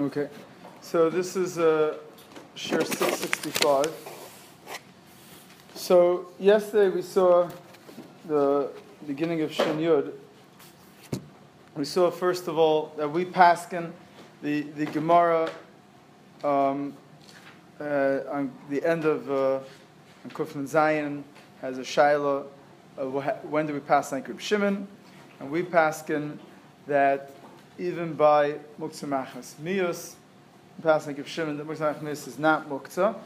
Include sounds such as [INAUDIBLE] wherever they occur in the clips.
Okay, so this is uh, share 665. So yesterday we saw the beginning of Shin. We saw first of all that we paskin the the Gemara um, uh, on the end of uh, Kufman Zion has a shaila wh- when do we pass Reb Shimon, and we paskin that even by Muktzah Machmas Miyus, passing of Shimon, that Muktzah Machmas is not Muktzah.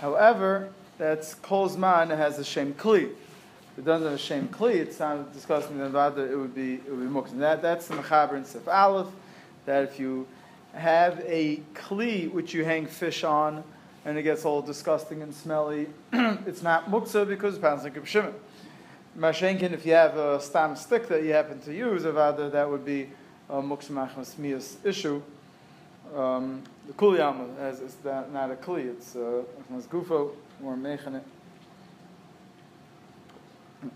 However, that's Kolzman, has a Shem Kli. If it doesn't have a Shem Kli, it's not discussing the Vada, it would be, it would be Muktzah. That, that's the Mechaber in Sif Aleph, that if you have a Kli which you hang fish on, and it gets all disgusting and smelly, [CLEARS THROAT] it's not Muktzah because passing of Shimon. Mashenkin, if you have a stam stick that you happen to use, Avada, that would be a Muktzah Machmas Miyas issue. Um, the Kuliyama as it's not, not a Kli, it's uh, Gufo or Mechane.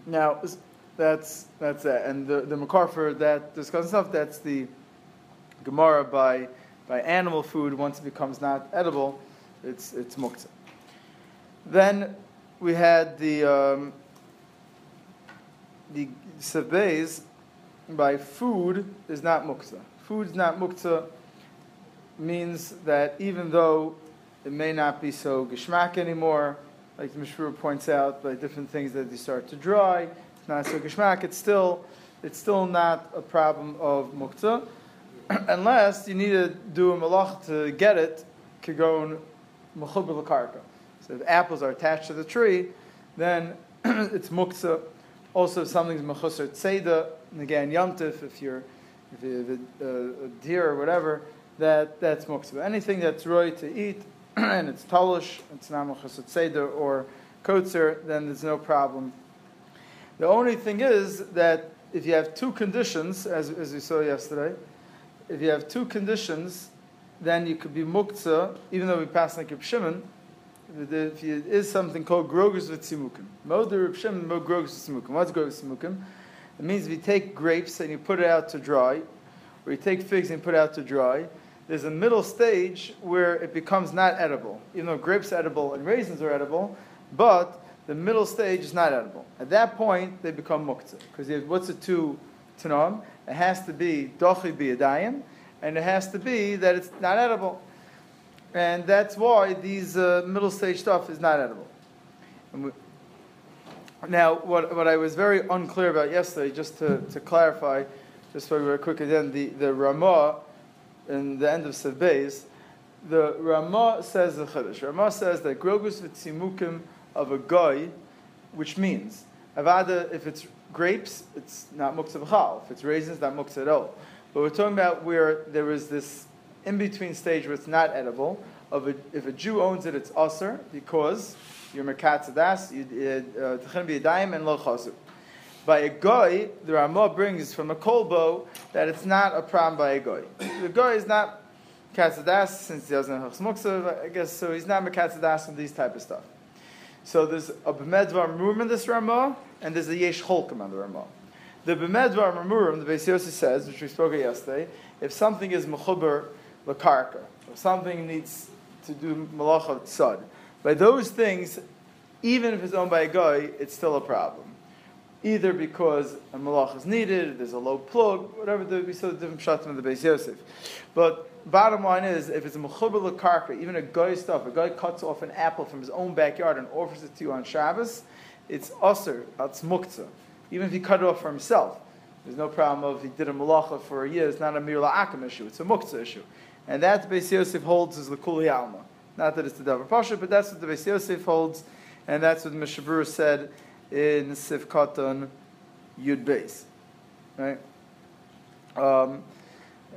Now, that's that's that. And the, the Makar for that discussion stuff, that's the Gemara by by animal food, once it becomes not edible, it's it's Muktzah. Then we had the um, the Sif Beis by food is not muktzah. Food is not muktzah means that even though it may not be so geshmak anymore, like the Mishpur points out, by different things that they start to dry, it's not so geshmak, it's still, it's still not a problem of muktzah, [CLEARS THROAT] unless you need to do a malach to get it, kagon mechubel karka. So if apples are attached to the tree, then [CLEARS THROAT] it's muktzah. Also, if something's mechusar tzeda, again, yomtiv, if you're if you have a, deer or whatever, that that's muktzah. Anything that's roy to eat [CLEARS THROAT] and it's talish, it's not mechusar tzeda or kotzer, then there's no problem. The only thing is that if you have two conditions, as, as we saw yesterday, if you have two conditions, then you could be muktzah, even though we pass like Reb Shimon, there is something called grogus v'tzimukim. Moder Reb mo grogus v'tzimukim. What's grogus v'tzimukim? It means if you take grapes and you put it out to dry, or you take figs and put it out to dry, there's a middle stage where it becomes not edible. Even though grapes are edible and raisins are edible, but the middle stage is not edible. At that point, they become muktzah. Because what's the two tanam? It has to be dochi biyadayim, and it has to be that it's not edible. And that's why these uh, middle stage stuff is not edible. We, now, what, what I was very unclear about yesterday, just to, to clarify, just very quickly, then the, the Ramah in the end of Sif Beis, the Ramah says the Chiddush. Ramah says that grogus v'tzimukim of a guy, which means, avada, if it's grapes, it's not muktzah b'chal. If it's raisins, not muktzah at all. But we're talking about where there is this in between stage where it's not edible. Of a, if a Jew owns it, it's usr because you're mekatzadas, you uh, uh, tchin b'yadayim and lo. By a goy, the Ramah brings from a kolbo that it's not a problem by a goy. The goy is not katzadas since he doesn't have muktzah, I guess, so he's not mekatzadas from these type of stuff. So there's a b'medvar murim in this Ramah, and there's a yesh cholkim on the Ramah. The b'medvar murim, the Beis says, which we spoke yesterday, if something is mechuber lakarka, if something needs to do malacha tzad, by those things, even if it's owned by a guy, it's still a problem. Either because a malach is needed, there's a low plug, whatever the, we saw the different shots in the Beis Yosef. But bottom line is, if it's a mechuber karka, even a guy stuff, a guy cuts off an apple from his own backyard and offers it to you on Shabbos, it's usr, it's muktzah. Even if he cut it off for himself, there's no problem of he did a malacha for a year. It's not a mir la'akim issue; it's a muktzah issue, and that the Beis Yosef holds is the kuli alma. Not that it's the davar pasha, but that's what the Beis Yosef holds, and that's what Mishabur said in Sif Katan Yud Beis, right? Um,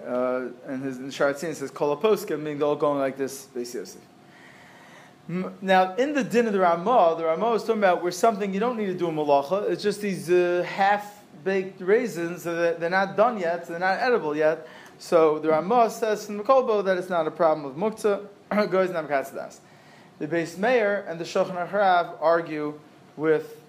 uh, and his in Sharatzin says Kolaposka, meaning they're all going like this, Beis Yosef. Now, in the din of the Ramah, the Ramah is talking about where something you don't need to do a malacha. It's just these uh, half-baked raisins that they're not done yet, so they're not edible yet. So the Ramah says from the Kolbo that it's not a problem of muktzah, [CLEARS THROAT] goes namkatzadas. The base mayor and the Shulchan Harav argue with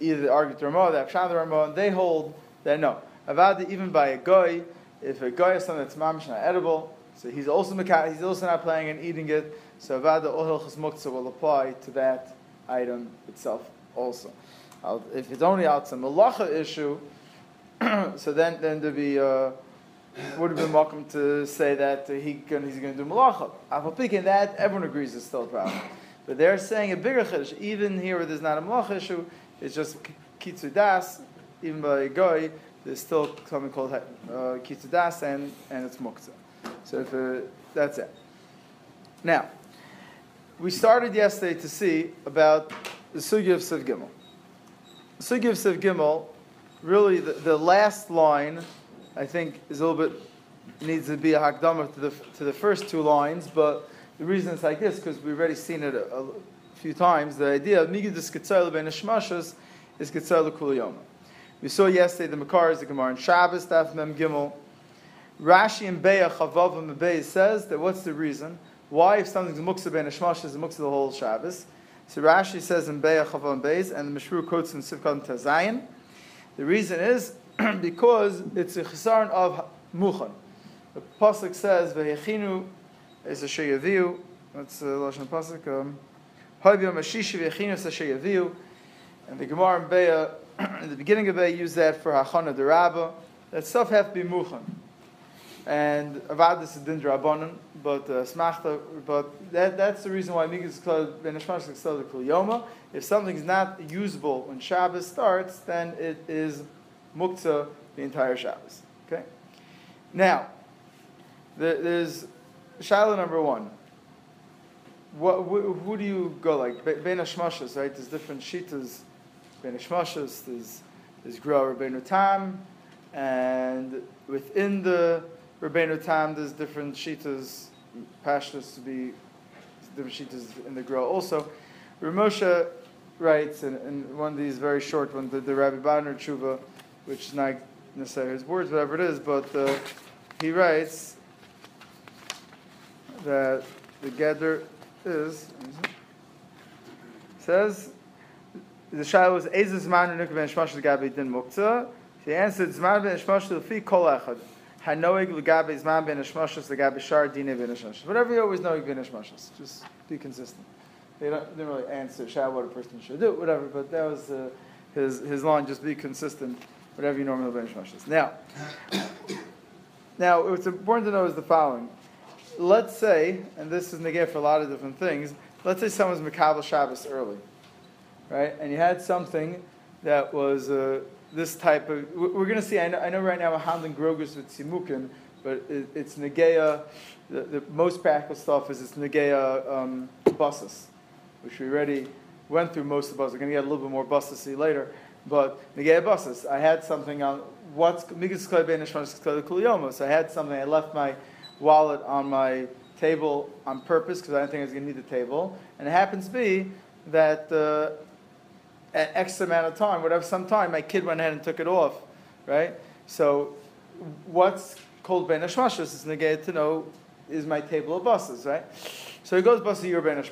either the argue the Ramah, the Akshan the Ramah, and they hold that no, avada even by a guy, if a guy is something that's mamish not edible, So he's also he's also not playing and eating it. So avada or hilchas muktzah will apply to that item itself also. If it's only out some malacha issue, [CLEARS THROAT] so then then there'd be uh, would have been welcome to say that he can, he's going to do malacha. After picking that, everyone agrees is still a problem. But they're saying a bigger chiddush. Even here, where there's not a malacha issue, it's just kitzu das. Even by a goy, there's still something called uh, kitzu das, and and it's muktzah. So if, uh, that's it. Now, we started yesterday to see about the sugi of Siv Gimel. Of Siv Gimel, really the, the last line, I think, is a little bit needs to be a hakdama to the to the first two lines, but the reason it's like this because we've already seen it a, a few times. The idea of migidus ketzayel ben is ketzayel kuliyoma. We saw yesterday the Makar is the Gemara in Shabbos, Daf Mem Gimel. Rashi and Beya Chavav and says that what's the reason? Why, if something's muksa ben ishmash, is muksa the whole Shabbos? So Rashi says in Beya Chavav and Beis, and the Mishru quotes in Sivkot Tazayin. The reason is [CLEARS THROAT] because it's a chisaron of muchan. The pasuk says v'yechinu is a sheyaviu. That's the lashon pasuk. Um. And the Gemara in Beya, [CLEARS THROAT] in the beginning of Beya, used that for hachana derabba. That stuff have to be muchan and avadis is din drabanan, but uh, smachta, but that, that's the reason why migas is called ben is called yoma. If something's not usable when Shabbos starts, then it is muktzah the entire Shabbos. Okay. Now, there, there's shiloh number one. What, who, who do you go like? Ben Hashmashas, right? There's different shitas. Ben Hashmashas, there's there's Gra Rabbeinu Tam, and within the Rabbeinu Tam, there's different shitas, pashtas to be different shitas in the Gra also. Ramosha writes, in one of these very short ones, the, the Rabbi Badner Tshuva, which is not necessarily his words, whatever it is, but uh, he writes that the gather is, says, the Shai was, Ezes man and ben shmash gabi din mukta. He answered, Zman ben shmash lefi kol echad. Hanoig legabe zman ben shmashas legabe shar dine ben shmashas. Whatever you always know, ben shmashas. Just be consistent. They don't, they really answer Shai what a person should do, whatever, but that was uh, his, his line, just be consistent, whatever you normally ben shmashas. Now, now, what's important to know is the following. Let's say, and this is negated for a lot of different things, let's say someone's Makabal Shabbos early, right? And you had something that was uh, this type of. We're going to see, I know, I know right now we're handling Grogus with Simukin, but it, it's Negea, the, the, most practical stuff is it's Negea um, buses, which we already went through most of buses. We're going to get a little bit more buses to see later. But buses, I had something on what's Migas. So I had something, I left my wallet on my table on purpose because I didn't think I was going to need the table. And it happens to be that uh, at X amount of time, whatever, some time, my kid went ahead and took it off, right? So what's called Ben is negated to know is my table of buses, right? So he goes bus your Ben.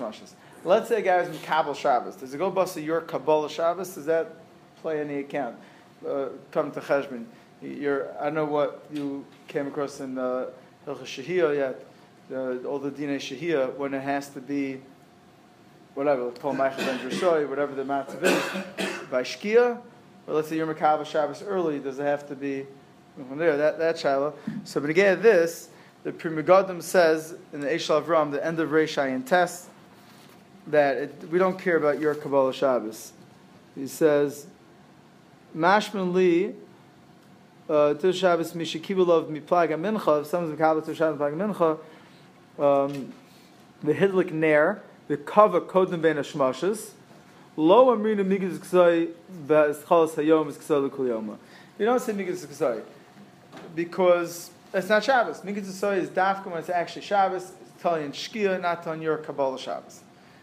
Let's say a guy is in Kabbalah Shabbos. Does it go bus your Kabbalah Shabbos? Does that play any account? Uh, come to Cheshbon. You're, I know what you came across in uh, Hilchah Shahiyah yet, the, all the Dinei Shahiyah, when it has to be, whatever, let's Michael Ben whatever the matzav is, by Shkia, or let's say you're Makabah Shabbos early, does it have to be from there, that, that Shiloh. So, but again, this, the Pri Megadim says in the Eish Ram, the end of Reishai and Test, that it, we don't care about your Kabbalah Shabbos. He says, mashman li uh to shabbes mi shkibul of mi plag a mincha some of the kabbalah to shabbes plag a mincha um the hidlik ner the cover kodem ben shmashas lo amrina migiz ksay ba is khalas hayom is ksay kol yoma you don't say migiz ksay because it's not shabbes migiz ksay is dafka when it's actually shabbes it's telling shkia not on your kabbalah shabbes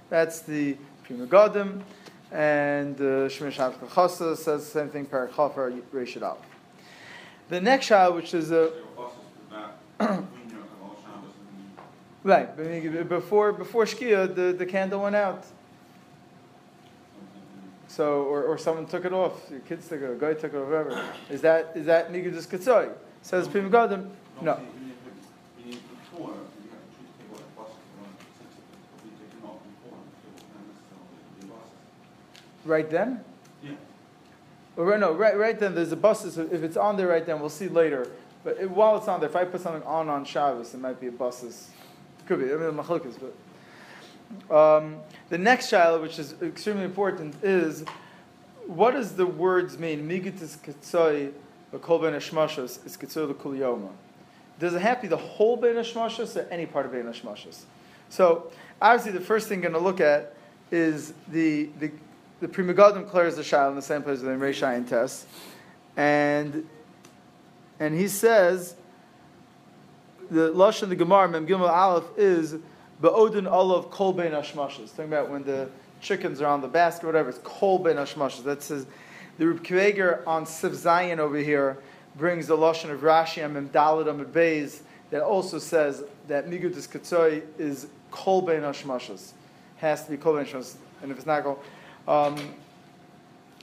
that's the primogodem and uh, Shemiras Shabbos Kehilchasa says the same thing, Parak Chafer, Reish it out. The next Shah, which is a. [COUGHS] right, before, before Shkia, the, the candle went out. So, or, or someone took it off, your kids took it, a guy took it, or whatever. Is that, is that Nigudus Ketzoy? Says Pri Megadim? No. Before, right then? Yeah. Or right, no, right, right then. There's a bus. So if it's on there right then, we'll see later. But it, while it's on there, if I put something on on Shabbos, it might be a buses. Could be. I mean, machlokas, but. Um, the next shiloh, which is extremely important, is what does the words mean? Migitis ketzoi kol ben hashmashos is ketzoi l'kul yoma. Does it have to be the whole ben hashmashos or any part of ben hashmashos? So obviously, the first thing going to look at is the the the Pri clears the shiloh in the same place with the Reishai and Tess, and and he says the lashon the Gemara Mem Gimel Aleph is Ba'odin olav kol bein hashmashas. Talking about when the chickens are on the basket, whatever. It's kol bein hashmashas. That says the Reb Kveger on Siv Zion over here brings the lashon of Rashi and Amid Beis that also says that migutis katzoi is kol bein hashmashas. Has to be kol bein hashmashas. And if it's not kol, um,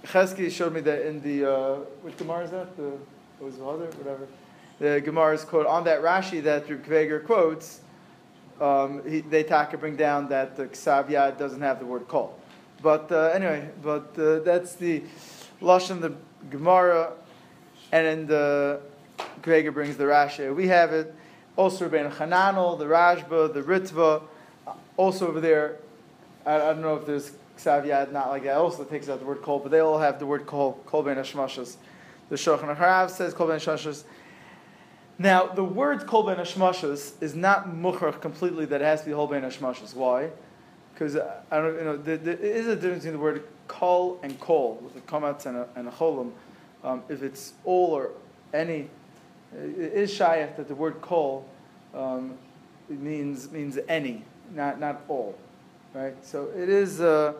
Chesky showed me that in the uh, which Gemara is that? The was the other whatever. The Gemara's quote on that Rashi that Reb Kveger quotes um, he, they bring down that the Ksavya doesn't have the word kol. But uh, anyway, but uh, that's the Lashon, the Gemara, and then the Gregor brings the Rashi. We have it also Rabbeinu Hananel, the Rashba, the Ritva, also over there. I, I don't know if there's Ksavya not like that. Also takes out the word kol, but they all have the word kol, kol ben hashmashas. The Shulchan Harav says kol ben hashmashas. Now, the word kol ben hashmashas is not mukhrach completely that it has to be whole ben hashmashas. Why? Because uh, I don't, you know, there, there is a difference between the word kol and kol with a komatz and a, and a cholim. Um, if it's all or any, it is shayach that the word kol um, means means any, not not all, right? So it is uh,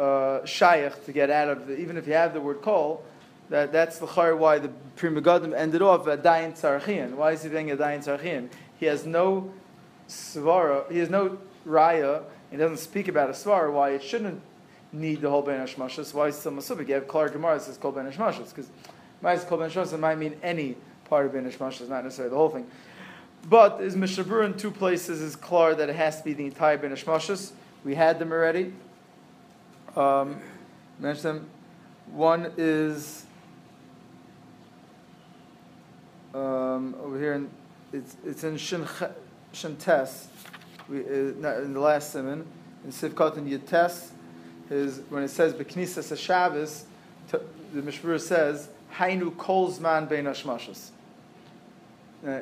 uh, to get out of the, even if you have the word kol that, that's the char why the Pri Megadim ended off at Dayan Tzarchian. Why is he being a Dayan Tzarchian? He has no svara, he has no raya, he doesn't speak about a svara, why it shouldn't need the whole Ben Hashmashas. Why is it still Masubik? You have Klar Gemara that says Kol Ben Hashmashas, because Ma'is Kol Ben Hashmashas might mean any part of Ben Hashmashas, not necessarily the whole thing. But is Mishabur in two places is Klar that it has to be the entire Ben. We had them already. Um, mentioned them. One is um, over here, in, it's, it's in Shin, Shin Tes, we, uh, in the last simon, in Sivkot and Yates, is when it says Beknisas Shabbos, the Mishmur says Hainu Kolzman Bein Hashmashas. Uh,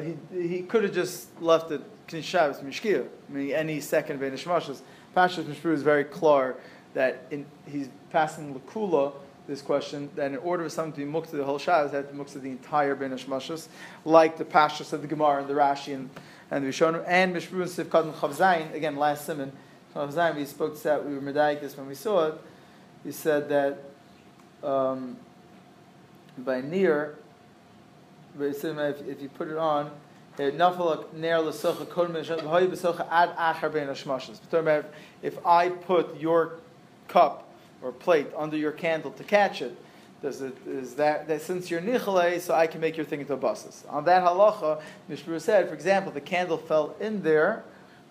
he, he could have just left it Knis Shabbos Mishkia, meaning any second Bein Hashmashas. Pashas Mishmur is very clear that in, he's passing Lakula this question that in order for something to be mukta the whole Shabbos, they have to mukta the entire Ben Hashmashas, like the Pashas of the Gemara and the Rashi and, and the Rishonim, and Mishru and Sivkad and Chavzayin, again, last Simon, Chavzayin, we spoke to that, we were medayik this when we saw it, he said that um, by near, if, if you put it on, if I put your cup or plate under your candle to catch it, does it is that, that since you're nichale, so I can make your thing into buses. On that halacha, Mishmur said, for example, the candle fell in there,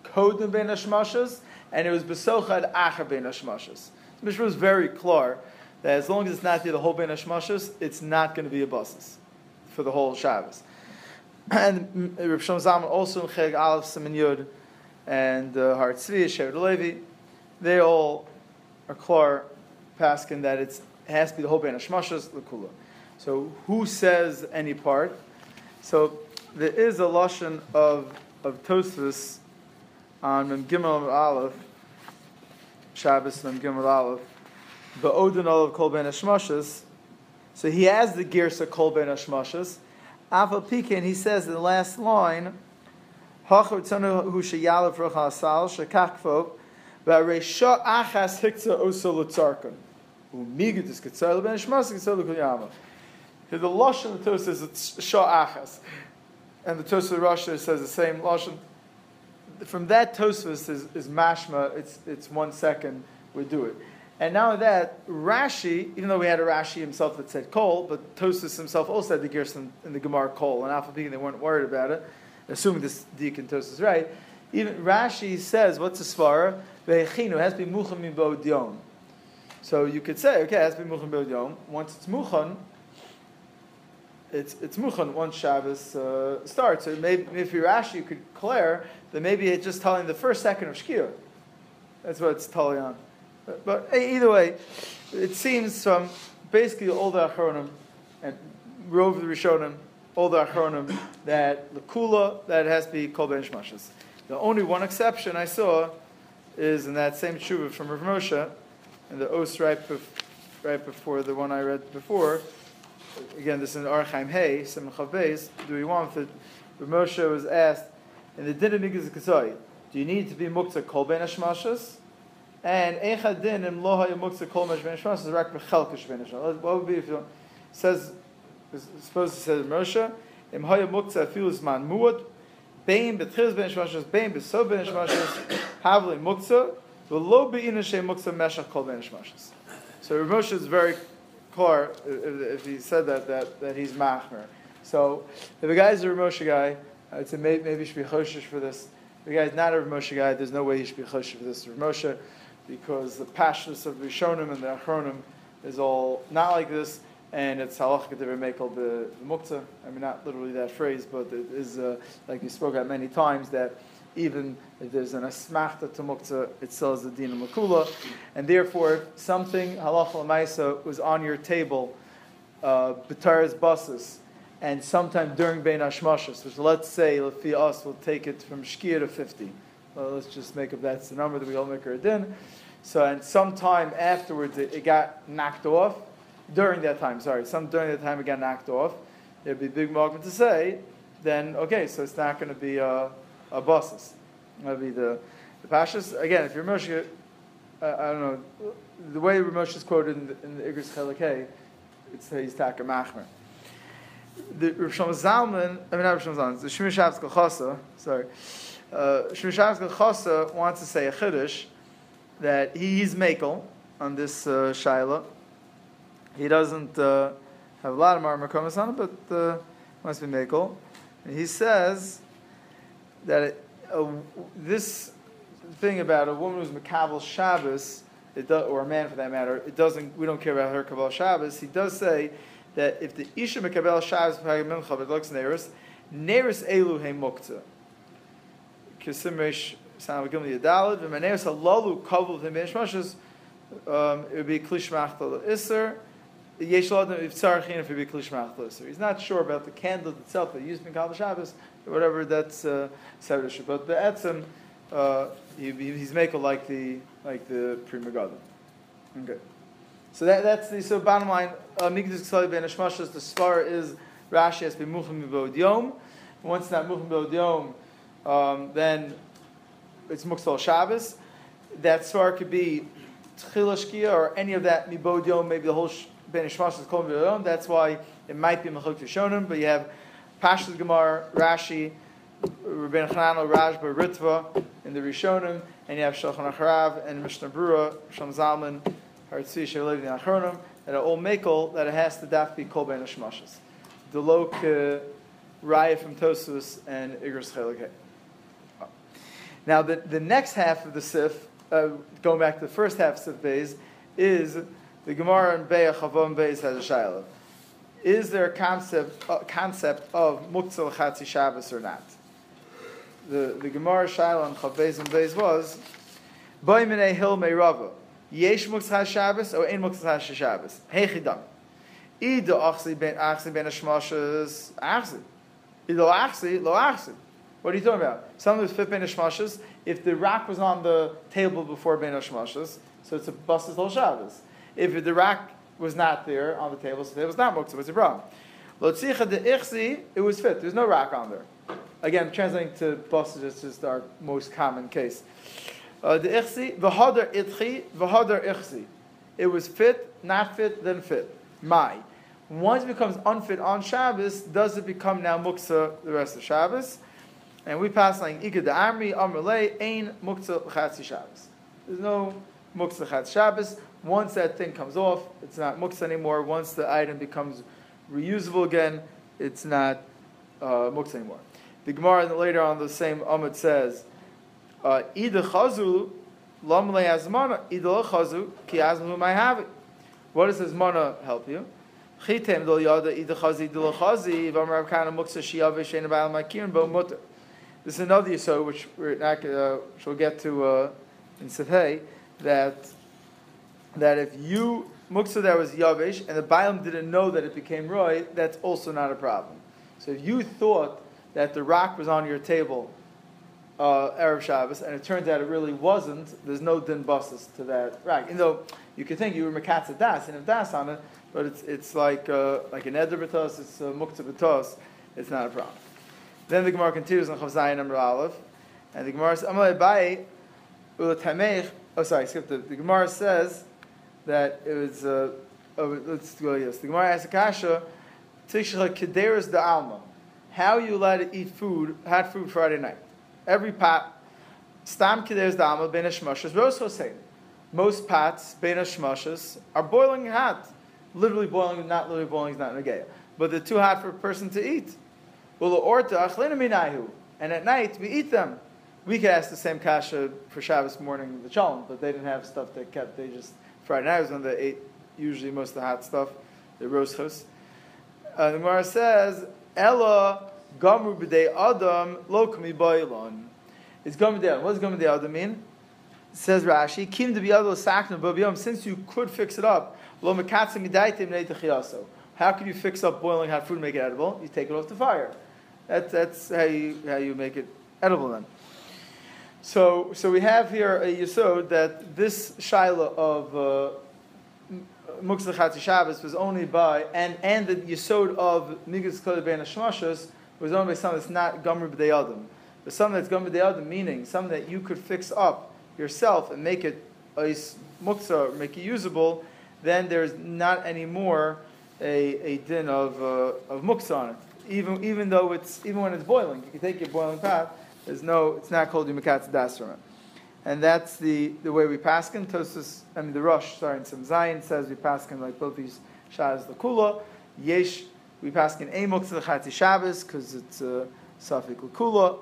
kodim ben hashmashas, and it was besochad acher ben hashmashas. Mishmur was very clear that as long as it's not the whole ben hashmashas, it's not going to be a buses for the whole Shabbos. And Rav Shlomo Zalman also in Cheg Aleph Simon Yud and uh, Har Tzvi, Shevet Levi, they all are clear paskin that it has to be the whole ben hashmashas lekula. So who says any part? So there is a lashon of of Tosfos on Mem Gimel Aleph, Shabbos Mem Gimel Aleph, Ba'odin Olav Kol Ben Hashmashas. So he has the Girsa Kol Ben Hashmashas. Afa Pikin, he says in the last line, The Lashon of the Torah says it's. And the Tosfos Russia says the same Lashon. From that Tosfos is, is mashma, it's, it's one second, we do it. And now that, Rashi, even though we had a Rashi himself that said kol, but Tosfos himself also had the Gerson in the Gemara kol, and Alpha they weren't worried about it, assuming this Deacon Tosfos is right. Even Rashi says, what's the svara? Ve'echinu, has to be mucham dion. So you could say, okay, has to be muchan b'od yom. Once it's muchan, it's it's muchan once Shabbos uh, starts. So maybe if you're Rashi, you could declare that maybe it's just telling the first second of Shkia. That's what it's telling on. But, but either way, it seems from basically all the Achronim and Rove the Rishonim, all the Achronim, that the Kula, that has to be Kol Ben Shmashas. The only one exception I saw is in that same tshuva from Rav Moshe, in the Os right, bef- right before the one I read before. Again, this is in Archaim Hey, Simchav Beis. Do we want it? Rav Moshe was asked, in the Din of do you need to be Muktzah Kol Ben Hashmashas? And Eichad Din im Lo Haya Muktzah Kol Ben Hashmashas is Rak Bechelkish Ben What would be if you says, it's supposed to say Moshe, im Haya Muktzah Afilus Man Muad, Bein betchiz ben shmashas, bein beso ben shmashas, havli muktzah, v'lo be'ina she muktzah meshach kol ben shmashas. So Moshe is very clear if, he said that, that, that he's machmer. So if a guy is a Rav Moshe guy, uh, I'd maybe, maybe he should be choshish for this. If a guy is not a Rav Moshe guy, there's no way he should be choshish for this Rav Moshe, because the passions of Rishonim and the Achronim is all not like this and it's halachah to mekel the muktzah. I mean, not literally that phrase, but it is uh, like you spoke about many times that even if there's an asmachta to muktzah, it still is the din of makula, and therefore something halacha lemaisa was on your table, uh, basis, and sometime during bein hashmashas, which let's say lefi us will take it from shkia to fifty. Well, let's just make up that's the number that we all make a din. So, and sometime afterwards it, it got knocked off during that time, sorry, some during that time it got knocked off, there'd be big argument to say, then okay, so it's not going to be a, a buses. That'd be the, the Pashas. Again, if you're Moshe, uh, I don't know, the way Moshe is quoted in the, in the Chelakei, it's he's Taka Machmer. The Rav Zalman, I mean not Rav Zalman, the Shmir Shabbos Chasa, sorry, uh, Chasa wants to say a Chiddush that he, he's Makel on this uh, Shaila, he doesn't uh, have a lot of marmar on it, but uh, must be mekel. And he says that it, uh, this thing about a woman who's makabel Shabbos, it does, or a man for that matter, it doesn't. We don't care about her kabel Shabbos. He does say that if the isha makabel Shabbos mincha but looks neris, neris elu he mukta. Kisimish gimli yadalad v'maneris halalu kavul v'mishmashas. Um, it would be klishmach iser. He's not sure about the candle itself that used in Kabbalah Shabbos, whatever that's uh, But the etzem, uh, he, he's making like the like the Pri Megadim. Okay. So that, that's the so bottom line. Uh, Migdus Ksali Ben Hashmashas. The svara is Rashi has been Muchim Yom. Once that Muchim Yom, um, then it's Muxal Shabbos. That svara could be Tchilashkia or any of that Mibod maybe the whole. Ben Ishmash is called. That's why it might be Mechuk Tishonim, but you have Pashas Gemar, Rashi, Rabbein Chanano, Rashba, Ritva in the Rishonim, and you have Shulchan Acharav and Mishnah Brura, Shom Zalman, Haritzi, Shelev, the Achronim, that are all Mekel, that it has to daf be Kol Ben Ishmashas. Delok Raya from Tosus and Igros Chelake. Now, the, the next half of the Sif, uh, going back to the first half of Sif Beis, is the Gemara and Be'ah Chavon Beis has a shaila. Is there a concept, uh, concept of Muktzal Chatzi Shabbos or not? The, the Gemara shaila on Chav and Beis was, Boy Minei Hil Meirava, Yesh Muktzal Shabbos or Ein Muktzal Shabbos? Heichidam. Ido Achsi Ben Achsi Ben Ashmashas Achsi. Ido Achsi Lo Achsi. What are you talking about? Some of was fit Ben Ashmashas. If the rack was on the table before Ben Ashmashas, so it's a busted whole Shabbos. If the rack was not there on the table, so it was not muktzah, what's the problem? Lotzicha de ichsi, it was fit. There's no rack on there. Again, translating to busted is just our most common case. Uh, the ichsi, v'hadar itchi, v'hadar ichsi. It was fit, not fit, then fit. My. Once it becomes unfit on Shabbos, does it become now muktzah the rest of Shabbos? And we pass like Ika de Amri, Amrle, Ein Muktzah Chatzi Shabbos. There's no Muktzah Chatz Shabbos. Once that thing comes off, it's not muktzah anymore. Once the item becomes reusable again, it's not uh, muktzah anymore. The Gemara later on the same Amud says, uh, Ida chazul Lamle azmana idol chazu ki azmu may have it. What does this mana help you? Chitem dol yada idol chazi idol chazi vam Rav Kana muksa shiyavish ein abal makirin bo mutter. This is another yisod which we're not uh, which we'll get to uh, in Sefei that that if you muksa that was yavish and the Bailam didn't know that it became roy, that's also not a problem. So if you thought that the rock was on your table uh, Erev Shabbos, and it turns out it really wasn't, there's no din basis to that rock. Even though you could think you were mekatza das and have das on it, but it's, it's like uh, like an eder betos, it's a muktzah betos, it's not a problem. Then the Gemara continues on Chav Zayin number Aleph, and the Gemara says, Amalei oh sorry, skip the, the Gemara says that it was, uh, oh, let's go, yes, the Gemara asks Akasha, Tishcha Kederis da Alma, how you allowed to eat food, hot food Friday night? Every pot, Stam Kederis da Alma, Ben Hashmashas, also say, most pots, Ben Hashmashas, are boiling hot. Literally boiling, not literally boiling is not negaya. But they're too hot for a person to eat. And at night, we eat them. We could ask the same kasha for Shabbos morning, the chalm, but they didn't have stuff they kept. They just, Friday night was when they ate usually most of the hot stuff, the roshos. Uh, the Gemara says, Ella gamru b'dei adam lo kami bailon. It's gamru b'dei What does gamru b'dei adam mean? It Says Rashi, Kim be able to since you could fix it up, lo mekatzim midaitim How can you fix up boiling hot food and make it edible? You take it off the fire. That's, that's how, you, how you make it edible then. So, so we have here a yisod that this shaila of uh, Muktzah Chatzi Shabbos was only by, and, and the yisod of Migas Kodesh Ben Hashmashas was only by something that's not Gomer B'dei Adam. But something that's Gomer B'dei Adam, meaning something that you could fix up yourself and make it a muktzah, make it usable, then there's not anymore a, a din of, uh, of muktzah on it even even though it's even when it's boiling, you can take your boiling pot. There's no, it's not called yumikatz das from it, and that's the the way we paskin. Tosus, I mean the Rosh, sorry, in some Zion says we paskin like both these shas the kula. Yesh we paskin amok to the chatzi Shabbos because it's a uh, safik kula,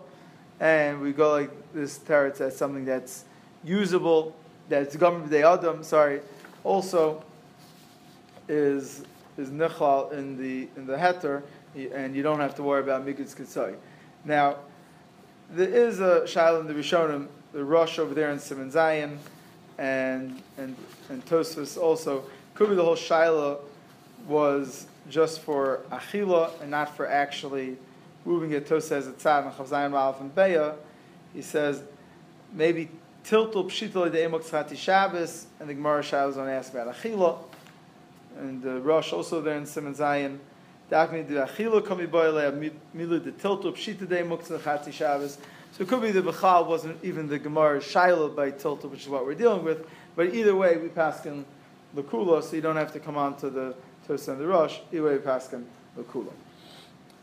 and we go like this teretz as something that's usable. That's gam de adam. Sorry, also is is nechal in the in the heter and you don't have to worry about Mikutz Kitzai. Now, there is a Shiloh the Rishonim, the Rosh over there in Simon Zion, and, and, and Tosfos also. Could be the whole Shiloh was just for Achila and not for actually moving it. Tos says it's Tzad and Ralph and Beya. He says maybe tiltul pshitol de emok tzati Shabbos, and the Gemara going to ask about Achila. And the Rosh also there in Simon Zion Dafni the achila kami boile milu the tiltu pshita day muktzah chatzi Shabbos. So it could be the Bechal wasn't even the Gemara Shaila by tiltu, which is what we're dealing with. But either way, we pass in so you don't have to come on to the Tosa and the Rosh. Either way, we pass in Lakula.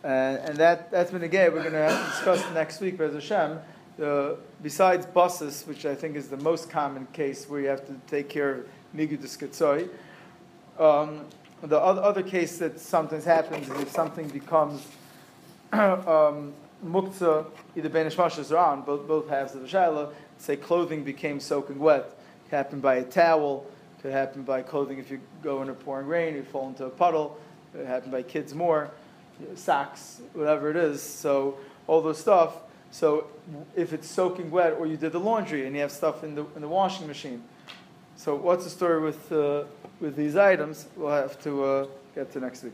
And, and that, that's been again, we're going to have to discuss next week, Bez Hashem. Uh, besides buses, which I think is the most common case where you have to take care of Migu de um, the other, case that sometimes happens is if something becomes [CLEARS THROAT] um, muktzah, either ben ishmashas or on, both, both halves of the shaila, say clothing became soaking wet. It could happen by a towel, could happen by clothing if you go in a pouring rain, you fall into a puddle, it could happen by kids more, socks, whatever it is. So all those stuff. So if it's soaking wet or you did the laundry and you have stuff in the, in the washing machine, so what's the story with, uh, with these items? We'll have to uh, get to next week.